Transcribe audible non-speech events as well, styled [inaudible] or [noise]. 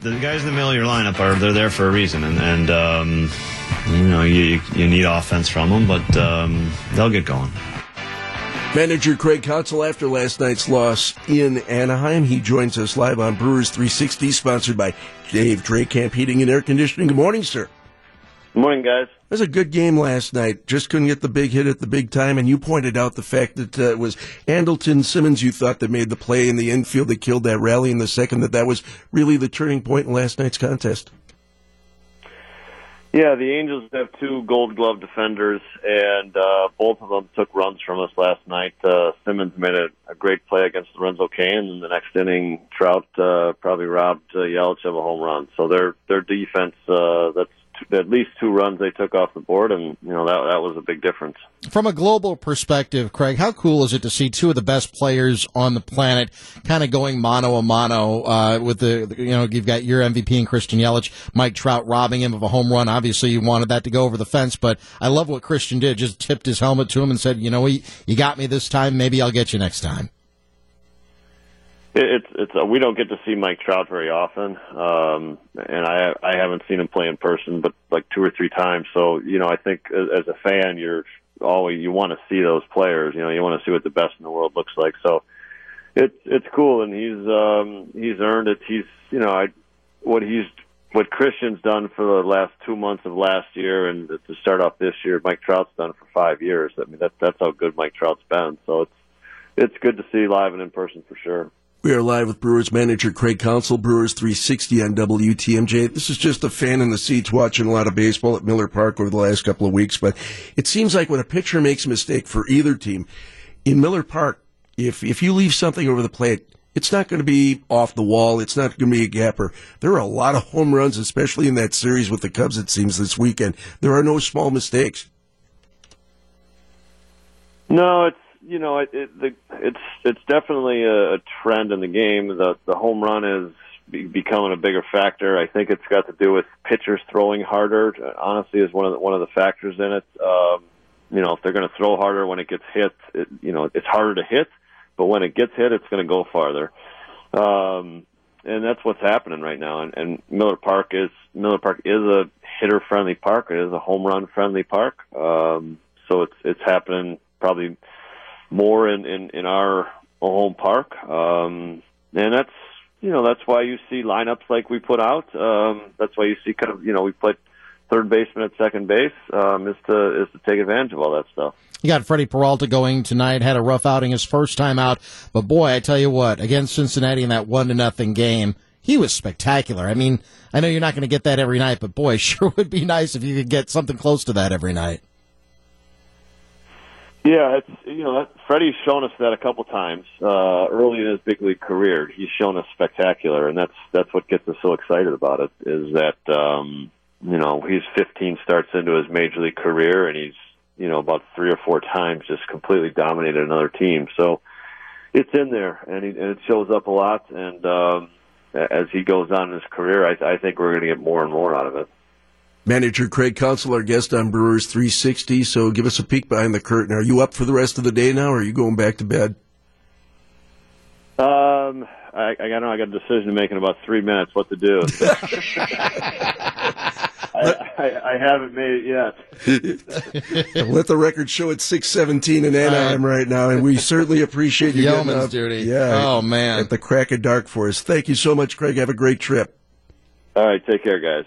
the guys in the middle of your lineup are they're there for a reason, and and um, you know you you need offense from them, but um, they'll get going. Manager Craig Counsell after last night's loss in Anaheim. He joins us live on Brewers 360, sponsored by Dave Drake Camp Heating and Air Conditioning. Good morning, sir. Morning, guys. It was a good game last night. Just couldn't get the big hit at the big time. And you pointed out the fact that uh, it was Andrelton Simmons you thought that made the play in the infield that killed that rally in the second, that that was really the turning point in last night's contest. Yeah, the Angels have two Gold Glove defenders, and uh, both of them took runs from us last night. Uh, Simmons made a, a great play against Lorenzo Cain, and the next inning, Trout uh, probably robbed uh, Yelich of a home run. So their their defense uh, that's at least two runs they took off the board, and you know that that was a big difference. From a global perspective, Craig, how cool is it to see two of the best players on the planet kind of going mano a mano uh, with the you know you've got your MVP and Christian Yelich, Mike Trout robbing him of a home run. Obviously, you wanted that to go over the fence, but I love what Christian did. Just tipped his helmet to him and said, "You know, you got me this time. Maybe I'll get you next time." It's it's uh, we don't get to see Mike Trout very often, um, and I I haven't seen him play in person, but like two or three times. So you know, I think as, a fan, you're always you want to see those players. You know, you want to see what the best in the world looks like. So it's it's cool, and he's um, he's earned it. He's you know I what he's what Christian's done for the last two months of last year, and to start off this year, Mike Trout's done for five years. I mean, that that's how good Mike Trout's been. So it's it's good to see live and in person for sure. We are live with Brewers manager Craig Counsell, Brewers 360 on WTMJ. This is just a fan in the seats watching a lot of baseball at Miller Park over the last couple of weeks, but it seems like when a pitcher makes a mistake for either team, in Miller Park, if, if you leave something over the plate, it's not going to be off the wall. It's not going to be a gapper. There are a lot of home runs, especially in that series with the Cubs, it seems, this weekend. There are no small mistakes. No, it's you know, it, it the, it's it's definitely a, a trend in the game. The the home run is be, becoming a bigger factor. I think it's got to do with pitchers throwing harder. Honestly, is one of the, one of the factors in it. Um, you know, if they're going to throw harder when it gets hit, it, you know, it's harder to hit, but when it gets hit, it's going to go farther. Um, and that's what's happening right now. And, and Miller Park is Miller Park is a hitter friendly park. It is a home run friendly park. Um, so it's it's happening probably more in in, in our home park, um, and that's you know that's why you see lineups like we put out. Um, that's why you see kind of you know we put third baseman at second base um, is to is to take advantage of all that stuff. You got Freddie Peralta going tonight. Had a rough outing his first time out, but boy, I tell you what, against Cincinnati in that one to nothing game, he was spectacular. I mean, I know you're not going to get that every night, but boy, [laughs] sure would be nice if you could get something close to that every night. Yeah, it's you know Freddie's shown us that a couple times uh, early in his big league career. He's shown us spectacular, and that's that's what gets us so excited about it. Is that um, you know he's 15 starts into his major league career, and he's you know about three or four times just completely dominated another team. So it's in there, and, he, and it shows up a lot. And um, as he goes on in his career, I, I think we're going to get more and more out of it. Manager Craig Counsell, our guest on Brewers 360. So give us a peek behind the curtain. Are you up for the rest of the day now, or are you going back to bed? Um, I, I know I got a decision to make in about three minutes what to do. [laughs] [laughs] I, I, I, haven't made it yet. [laughs] Let the record show it's six seventeen in Anaheim right now, and we certainly appreciate you Yeoman's getting up. duty. Yeah. Oh man. At the crack of dark for us. Thank you so much, Craig. Have a great trip. All right. Take care, guys.